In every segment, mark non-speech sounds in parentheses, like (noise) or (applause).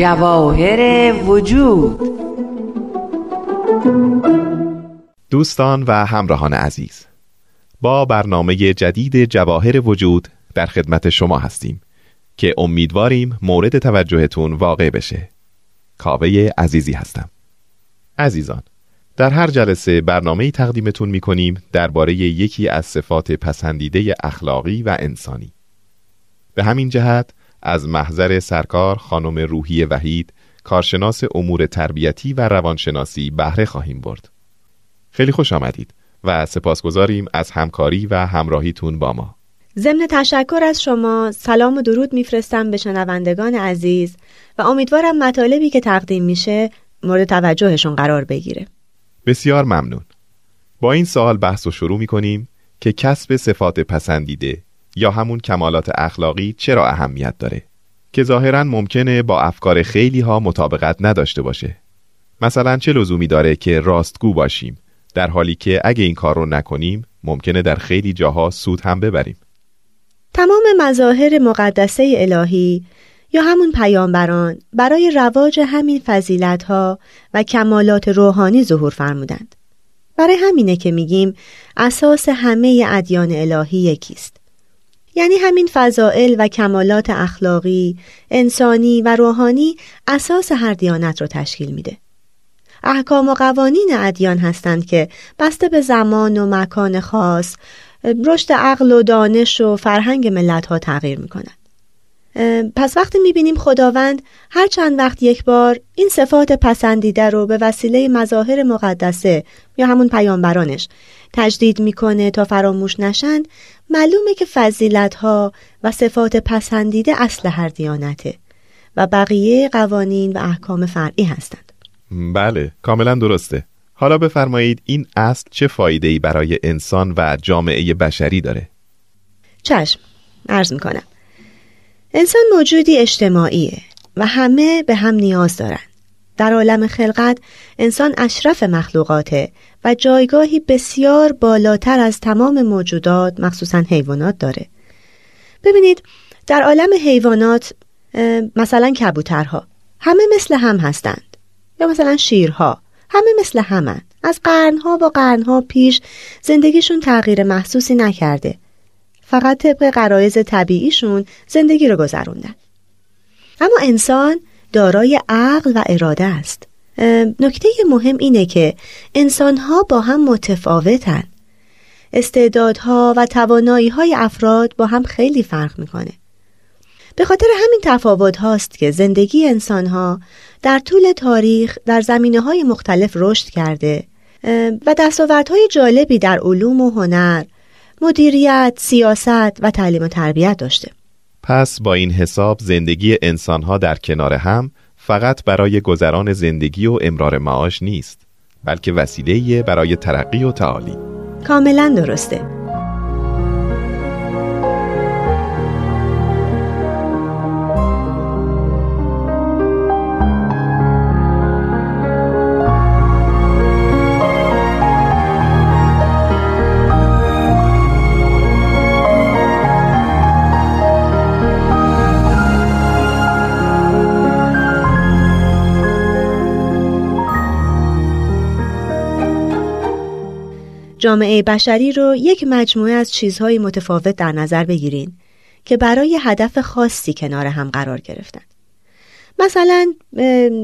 جواهر وجود. دوستان و همراهان عزیز با برنامه جدید جواهر وجود در خدمت شما هستیم که امیدواریم مورد توجهتون واقع بشه. کاوه عزیزی هستم. عزیزان در هر جلسه برنامه تقدیمتون می کنیم درباره یکی از صفات پسندیده اخلاقی و انسانی. به همین جهت از محضر سرکار خانم روحی وحید کارشناس امور تربیتی و روانشناسی بهره خواهیم برد. خیلی خوش آمدید و سپاسگزاریم از همکاری و همراهیتون با ما. ضمن تشکر از شما سلام و درود میفرستم به شنوندگان عزیز و امیدوارم مطالبی که تقدیم میشه مورد توجهشون قرار بگیره. بسیار ممنون. با این سوال بحث و شروع می‌کنیم که کسب صفات پسندیده یا همون کمالات اخلاقی چرا اهمیت داره؟ که ظاهرا ممکنه با افکار خیلی ها مطابقت نداشته باشه. مثلا چه لزومی داره که راستگو باشیم در حالی که اگه این کار رو نکنیم ممکنه در خیلی جاها سود هم ببریم. تمام مظاهر مقدسه الهی یا همون پیامبران برای رواج همین فضیلت ها و کمالات روحانی ظهور فرمودند. برای همینه که میگیم اساس همه ادیان الهی یکیست. یعنی همین فضائل و کمالات اخلاقی، انسانی و روحانی اساس هر دیانت رو تشکیل میده. احکام و قوانین ادیان هستند که بسته به زمان و مکان خاص رشد عقل و دانش و فرهنگ ملت ها تغییر می‌کنند. پس وقتی می‌بینیم خداوند هر چند وقت یک بار این صفات پسندیده رو به وسیله مظاهر مقدسه یا همون پیامبرانش تجدید می‌کنه تا فراموش نشند معلومه که فضیلت ها و صفات پسندیده اصل هر دیانته و بقیه قوانین و احکام فرعی هستند بله کاملا درسته حالا بفرمایید این اصل چه فایده برای انسان و جامعه بشری داره؟ چشم عرض می‌کنم. انسان موجودی اجتماعیه و همه به هم نیاز دارن. در عالم خلقت انسان اشرف مخلوقاته و جایگاهی بسیار بالاتر از تمام موجودات مخصوصا حیوانات داره. ببینید در عالم حیوانات مثلا کبوترها همه مثل هم هستند یا مثلا شیرها. همه مثل همند از قرنها با قرنها پیش زندگیشون تغییر محسوسی نکرده. فقط طبق قرایز طبیعیشون زندگی رو گذروندن. اما انسان دارای عقل و اراده است. نکته مهم اینه که انسانها با هم متفاوتن. استعدادها و توانایی های افراد با هم خیلی فرق می‌کنه. به خاطر همین تفاوت هاست که زندگی انسانها در طول تاریخ در زمینه های مختلف رشد کرده و دستاوردهای جالبی در علوم و هنر مدیریت، سیاست و تعلیم و تربیت داشته. پس با این حساب زندگی انسانها در کنار هم فقط برای گذران زندگی و امرار معاش نیست بلکه وسیله برای ترقی و تعالی. کاملا درسته. جامعه بشری رو یک مجموعه از چیزهای متفاوت در نظر بگیرین که برای هدف خاصی کنار هم قرار گرفتن. مثلا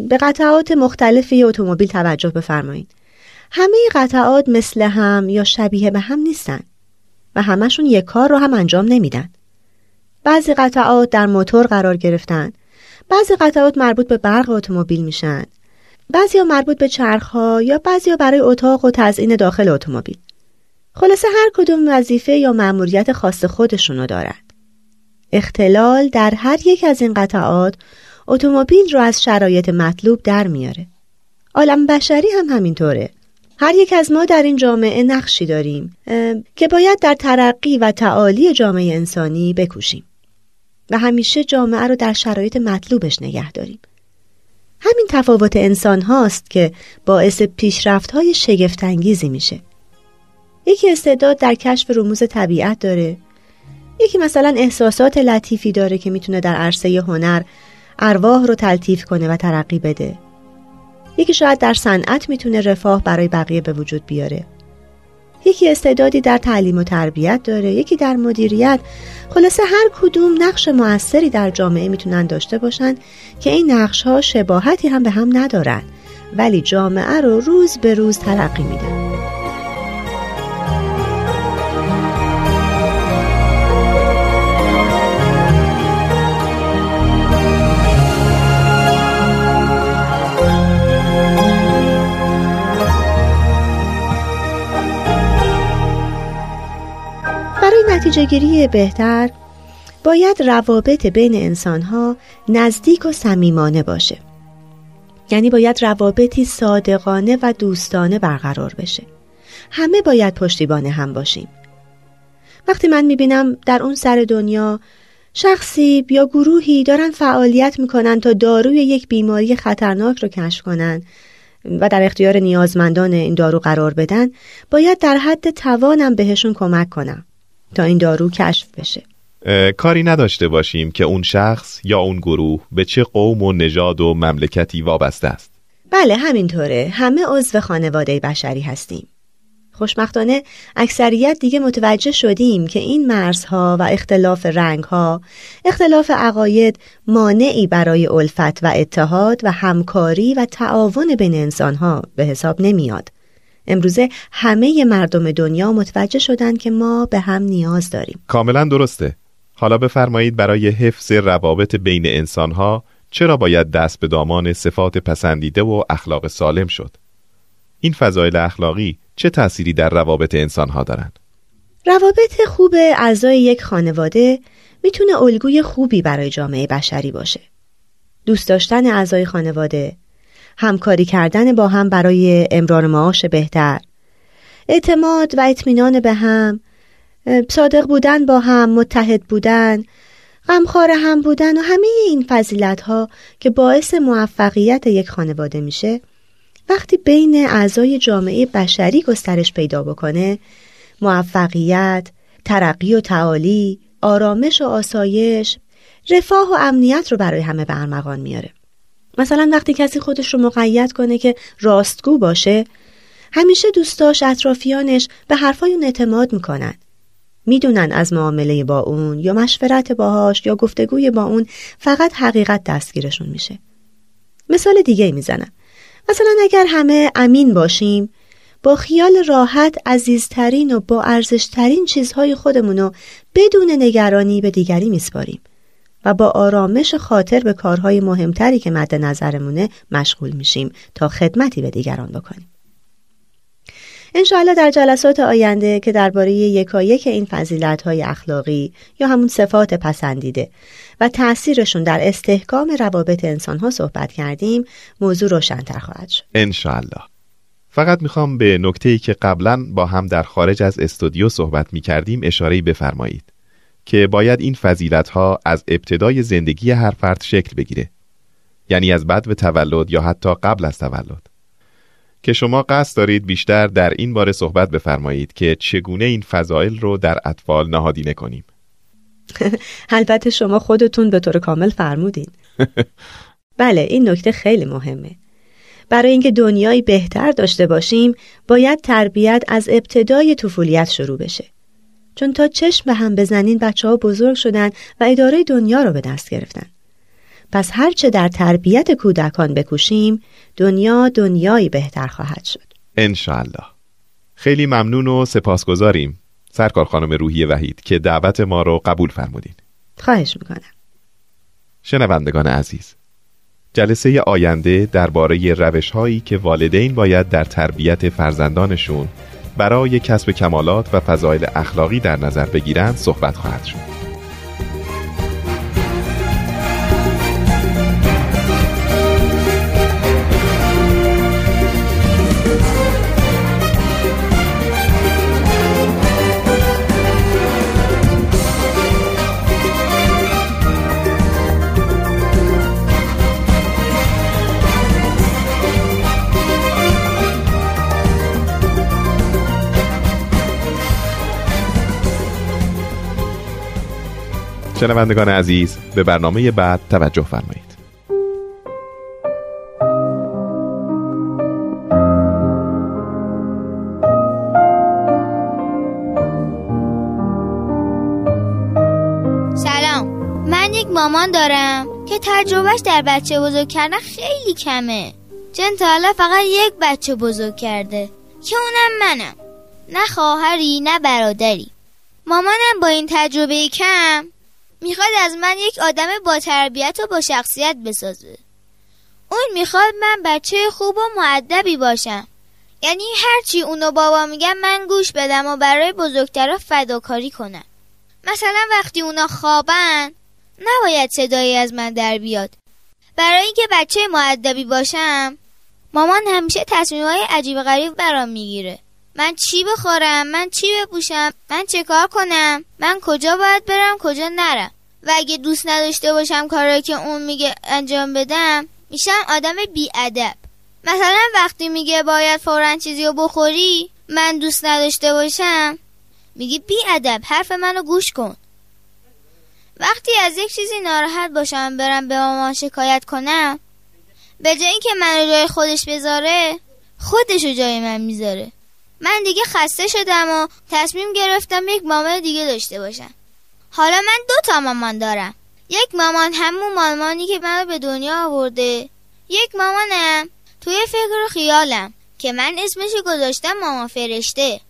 به قطعات مختلفی اتومبیل توجه بفرمایید. همه قطعات مثل هم یا شبیه به هم نیستن و همشون یک کار رو هم انجام نمیدن. بعضی قطعات در موتور قرار گرفتن، بعضی قطعات مربوط به برق اتومبیل میشن، بعضی مربوط به چرخها یا بعضی برای اتاق و تزئین داخل اتومبیل. خلاصه هر کدوم وظیفه یا مأموریت خاص خودشونو دارد. اختلال در هر یک از این قطعات اتومبیل رو از شرایط مطلوب در میاره. عالم بشری هم همینطوره. هر یک از ما در این جامعه نقشی داریم که باید در ترقی و تعالی جامعه انسانی بکوشیم و همیشه جامعه رو در شرایط مطلوبش نگه داریم. همین تفاوت انسان هاست که باعث پیشرفت های شگفتانگیزی میشه. یکی استعداد در کشف رموز طبیعت داره یکی مثلا احساسات لطیفی داره که می‌تونه در عرصه هنر ارواح رو تلطیف کنه و ترقی بده. یکی شاید در صنعت می‌تونه رفاه برای بقیه به وجود بیاره. یکی استعدادی در تعلیم و تربیت داره یکی در مدیریت. خلاصه هر کدوم نقش موثری در جامعه می‌تونن داشته باشن که این نقش ها شباهتی هم به هم ندارن ولی جامعه رو روز به روز ترقی میدن نتیجه گیری بهتر باید روابط بین انسانها نزدیک و صمیمانه باشه. یعنی باید روابطی صادقانه و دوستانه برقرار بشه. همه باید پشتیبان هم باشیم. وقتی من می‌بینم در اون سر دنیا شخصی یا گروهی دارن فعالیت می‌کنن تا داروی یک بیماری خطرناک رو کشف کنن و در اختیار نیازمندان این دارو قرار بدن باید در حد توانم بهشون کمک کنم. تا این دارو کشف بشه. کاری نداشته باشیم که اون شخص یا اون گروه به چه قوم و نژاد و مملکتی وابسته است. بله همینطوره. همه عضو خانواده بشری هستیم. خوشبختانه اکثریت دیگه متوجه شدیم که این مرزها و اختلاف رنگها اختلاف عقاید مانعی برای الفت و اتحاد و همکاری و تعاون بین انسانها به حساب نمیاد. امروزه همه مردم دنیا متوجه شدند که ما به هم نیاز داریم. کاملا درسته. حالا بفرمایید برای حفظ روابط بین انسانها چرا باید دست به دامان صفات پسندیده و اخلاق سالم شد؟ این فضایل اخلاقی چه تأثیری در روابط انسانها دارند؟ روابط خوب اعضای یک خانواده می‌تونه الگوی خوبی برای جامعه بشری باشه. دوست داشتن اعضای خانواده همکاری کردن با هم برای امرار معاش بهتر اعتماد و اطمینان به هم صادق بودن با هم متحد بودن غمخوار هم بودن و همه این فضیلت ها که باعث موفقیت یک خانواده میشه وقتی بین اعضای جامعه بشری گسترش پیدا بکنه موفقیت، ترقی و تعالی، آرامش و آسایش، رفاه و امنیت رو برای همه به ارمغان میاره. مثلا وقتی کسی خودش رو مقید کنه که راستگو باشه همیشه دوستاش اطرافیانش به حرفای اون اعتماد می‌کنن. می‌دونن از معامله با اون یا مشورت باهاش یا گفتگوی با اون فقط حقیقت دستگیرشون میشه. مثال دیگه می‌زنم. مثلا اگر همه امین باشیم با خیال راحت عزیزترین و با ارزشترین چیزهای خودمونو بدون نگرانی به دیگری میسپاریم. و با آرامش خاطر به کارهای مهمتری که مد نظرمونه مشغول میشیم تا خدمتی به دیگران بکنیم. انشاءالله در جلسات آینده که درباره یکایک این فضیلت های اخلاقی یا همون صفات پسندیده و تأثیرشون در استحکام روابط انسان ها صحبت کردیم موضوع روشنتر خواهد شد. انشاءالله. فقط می‌خوام به نکته که قبلا با هم در خارج از استودیو صحبت می‌کردیم اشاره بفرمایید. که باید این فضیلت ها از ابتدای زندگی هر فرد شکل بگیره. یعنی از بد به تولد یا حتی قبل از تولد. که شما قصد دارید بیشتر در این باره صحبت بفرمایید که چگونه این فضایل رو در اطفال نهادینه کنیم. (laughs) البته شما خودتون به طور کامل فرمودین. (laughs) بله این نکته خیلی مهمه. برای اینکه دنیایی بهتر داشته باشیم باید تربیت از ابتدای طفولیت شروع بشه. چون تا چشم به هم بزنین بچه ها بزرگ شدن و اداره دنیا رو به دست گرفتن. پس هرچه در تربیت کودکان بکوشیم دنیا دنیایی بهتر خواهد شد. انشالله. خیلی ممنون و سپاسگزاریم سرکار خانم روحی وحید که دعوت ما رو قبول فرمودین. خواهش می‌کنم. شنوندگان عزیز جلسه آینده درباره روش هایی که والدین باید در تربیت فرزندانشون برای کسب کمالات و فضایل اخلاقی در نظر بگیرند صحبت خواهد شد. شنوندگان عزیز به برنامه بعد توجه فرمایید. مامان دارم که تجربهش در بچه بزرگ کردن خیلی کمه. چون تا حالا فقط یک بچه بزرگ کرده که اونم منم. نه خواهری نه برادری. مامانم با این تجربه کم می‌خواد از من یک آدم با تربیت و با شخصیت بسازه. اون می‌خواد من بچه خوب و معدبی باشم. یعنی هرچی اونو بابا میگن من گوش بدم و برای بزرگترا فداکاری کنم. مثلا وقتی اونا خوابن نباید صدایی از من در بیاد. برای اینکه بچه معدبی باشم مامان همیشه تصمیمهای عجیب غریب برام می‌گیره. من چی بخورم؟ من چی بپوشم؟ من چه کار کنم؟ من کجا باید برم؟ کجا نرم؟ و اگه دوست نداشته باشم کاری که اون میگه انجام بدم میشم آدم بیادب. مثلا وقتی میگه باید فورا چیزی رو بخوری من دوست نداشته باشم میگه بیادب حرف منو گوش کن. وقتی از یک چیزی ناراحت باشم برم به مامان شکایت کنم به جای اینکه منو جای خودش بذاره خودشو جای من می‌ذاره. من دیگه خسته شدم و تصمیم گرفتم یک مامان دیگه داشته باشم. حالا من دو تا مامان دارم. یک مامان همون مامانی که منو به دنیا آورده. یک مامانم توی فکر و خیالم که من اسمشو گذاشتم مامان فرشته.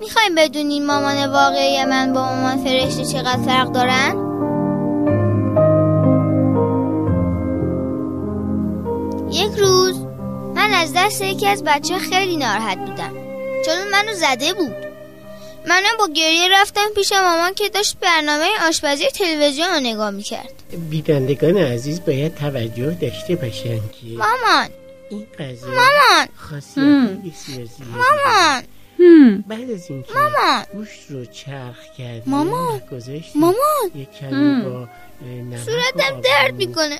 می‌خوایم بدونین مامان واقعی من با مامان فرشته چقدر فرق دارن؟ یک روز من از دست یکی از بچه خیلی ناراحت بودم. چون منو زده بود منم با گریه رفتم پیش مامان که داشت برنامه آشپزی تلویزیون رو نگاه می‌کرد بینندگان عزیز باید توجه داشته باشن که مامان این غذا مامان بسیار مامان. بعد از اینکه مامان. گوشت رو چرخ کردیم مامان. و گذاشتیم مامان. یک کمی. با صورتم درد می‌کنه.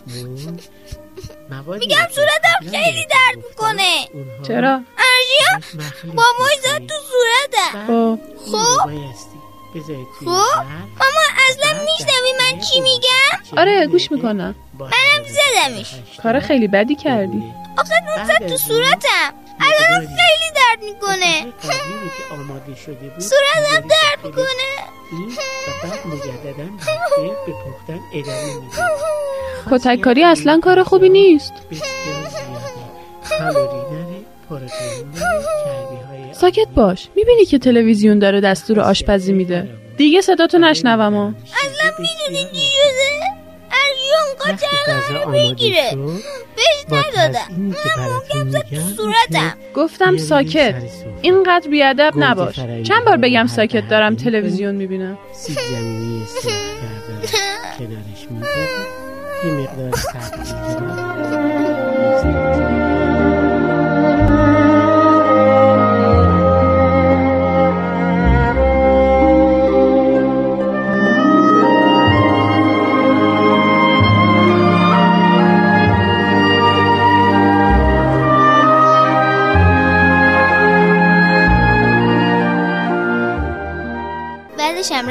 میگم (laughs) صورتم خیلی درد می‌کنه. چرا؟ با موی زد. تو صورتم بعد خب. خب. خب. ظرف. مامان اصلا میشنوی من چی میگم؟ آره گوش می‌کنم. منم زدمش. کار خیلی بدی کردی. آخه نون زد تو صورتم. الان خیلی درد می‌کنه. (laughs) صورتم درد می‌کنه. این و بعد مجددا بخیر به پختن ادامه میده. (laughs) کتککاری اصلا کار خوبی نیست. کالری ساکت باش. می‌بینی که تلویزیون داره دستور آشپزی میده. دیگه صداتو نشنوم و اصلا می‌دونی چی شده؟ ارژیا اونقدر چرخ بگیره بهش ندادم. من زد تو صورتم. گفتم ساکت. اینقدر بیادب نباش. چند بار بگم ساکت دارم تلویزیون می‌بینم. کنارش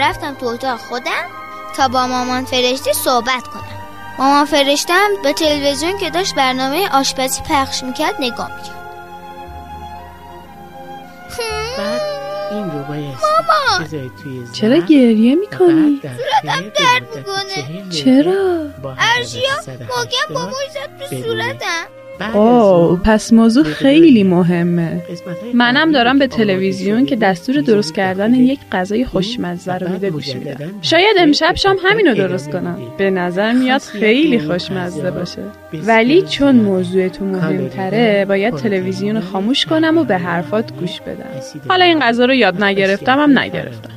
رفتم تو اتاق خودم تا با مامان فرشته صحبت کنم مامان فرشتم به تلویزیون که داشت برنامه آشپزی پخش می‌کرد نگاه می‌کرد بعد این رو توی ظرف چرا گریه می‌کنی؟ بعد در خیر به مدت می‌کنه. چرا؟ 180 محکم با موی زد تو صورتم اوه اون پس موضوع خیلی مهمه. منم دارم به تلویزیون که دستور درست کردن یک غذای خوشمزه رو میده میدم در شاید امشب شام همینو درست کنم. به نظر میاد خیلی خوشمزه باشه. ولی چون. موضوع تو مهمتره باید تلویزیون رو خاموش کنم و به حرفات گوش بدم. حالا این غذا رو یاد نگرفتم هم نگرفتم.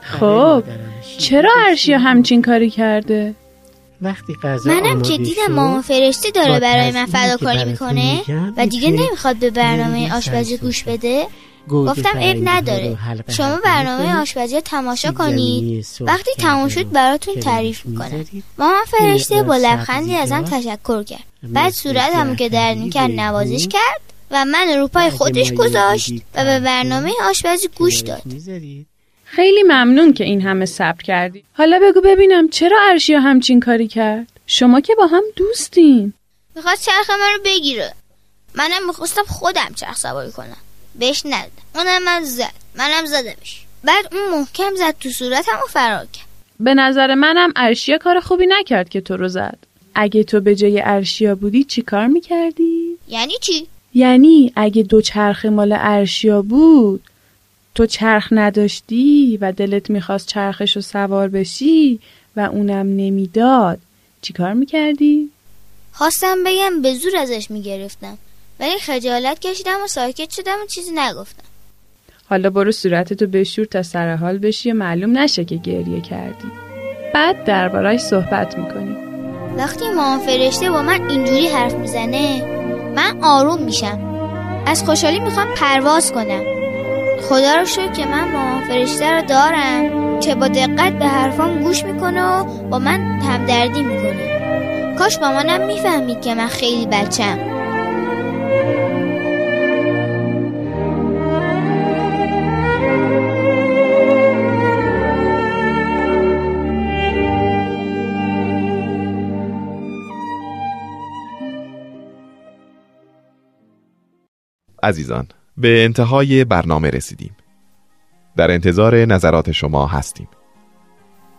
خب چرا ارشیا همچین کاری کرده؟ وقتی غذا منم که دیدم مامان فرشته داره برای من فداکاری می‌کنه و دیگه نمی‌خواد به برنامه آشپزی گوش. بده. گفتم عیب نداره. شما برنامه. آشپزی رو تماشا کنید وقتی تموم شد براتون تعریف می‌کنم. مامان فرشته با لبخندی ازم تشکر کرد. بعد مثل صورتمو که می‌کرد لیمو، نوازش کرد و من رو پای بعد خودش گذاشت و به برنامه آشپزی گوش داد. خیلی ممنون که این همه صبر کردی. حالا بگو ببینم چرا ارشیا همچین کاری کرد؟ شما که با هم دوستین. می‌خواست چرخ من رو بگیره. منم می‌خواستم خودم چرخ سواری کنم. بهش ندادم اونم من زد. منم زدمش. بعد اون محکم زد تو صورتم و فرار کرد. به نظر منم ارشیا کار خوبی نکرد که تو رو زد. اگه تو به جای ارشیا بودی چی کار می‌کردی؟ یعنی چی؟ یعنی اگه دو چرخ مال ارشیا بود تو چرخ نداشتی و دلت می‌خواست چرخش رو سوار بشی و اونم نمی‌داد. چیکار می‌کردی؟ خواستم بگم به زور ازش می‌گرفتم ولی خجالت کشیدم و ساکت شدم و چیزی نگفتم. حالا برو صورتتو بشور تا سر حال بشی و معلوم نشه که گریه کردی. بعد دربارهش صحبت می‌کنی وقتی مامان فرشته با من اینجوری حرف می‌زنه من آروم میشم. از خوشحالی می‌خوام پرواز کنم. خدا رو شکر که من مامان فرشته رو دارم که با دقت به حرفام گوش می‌کنه و با من همدردی می‌کنه. کاش مامانم می‌فهمید که من خیلی بچم. عزیزان به انتهای برنامه رسیدیم. در انتظار نظرات شما هستیم.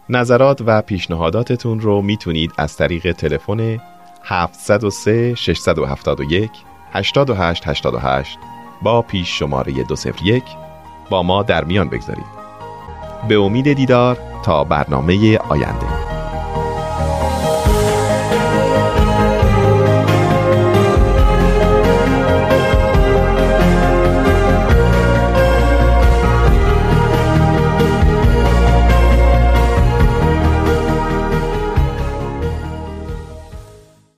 نظرات و پیشنهاداتتون رو می‌تونید از طریق تلفن 703 671 8888 با پیش شماره 201 با ما در میان بگذارید. به امید دیدار تا برنامه آینده.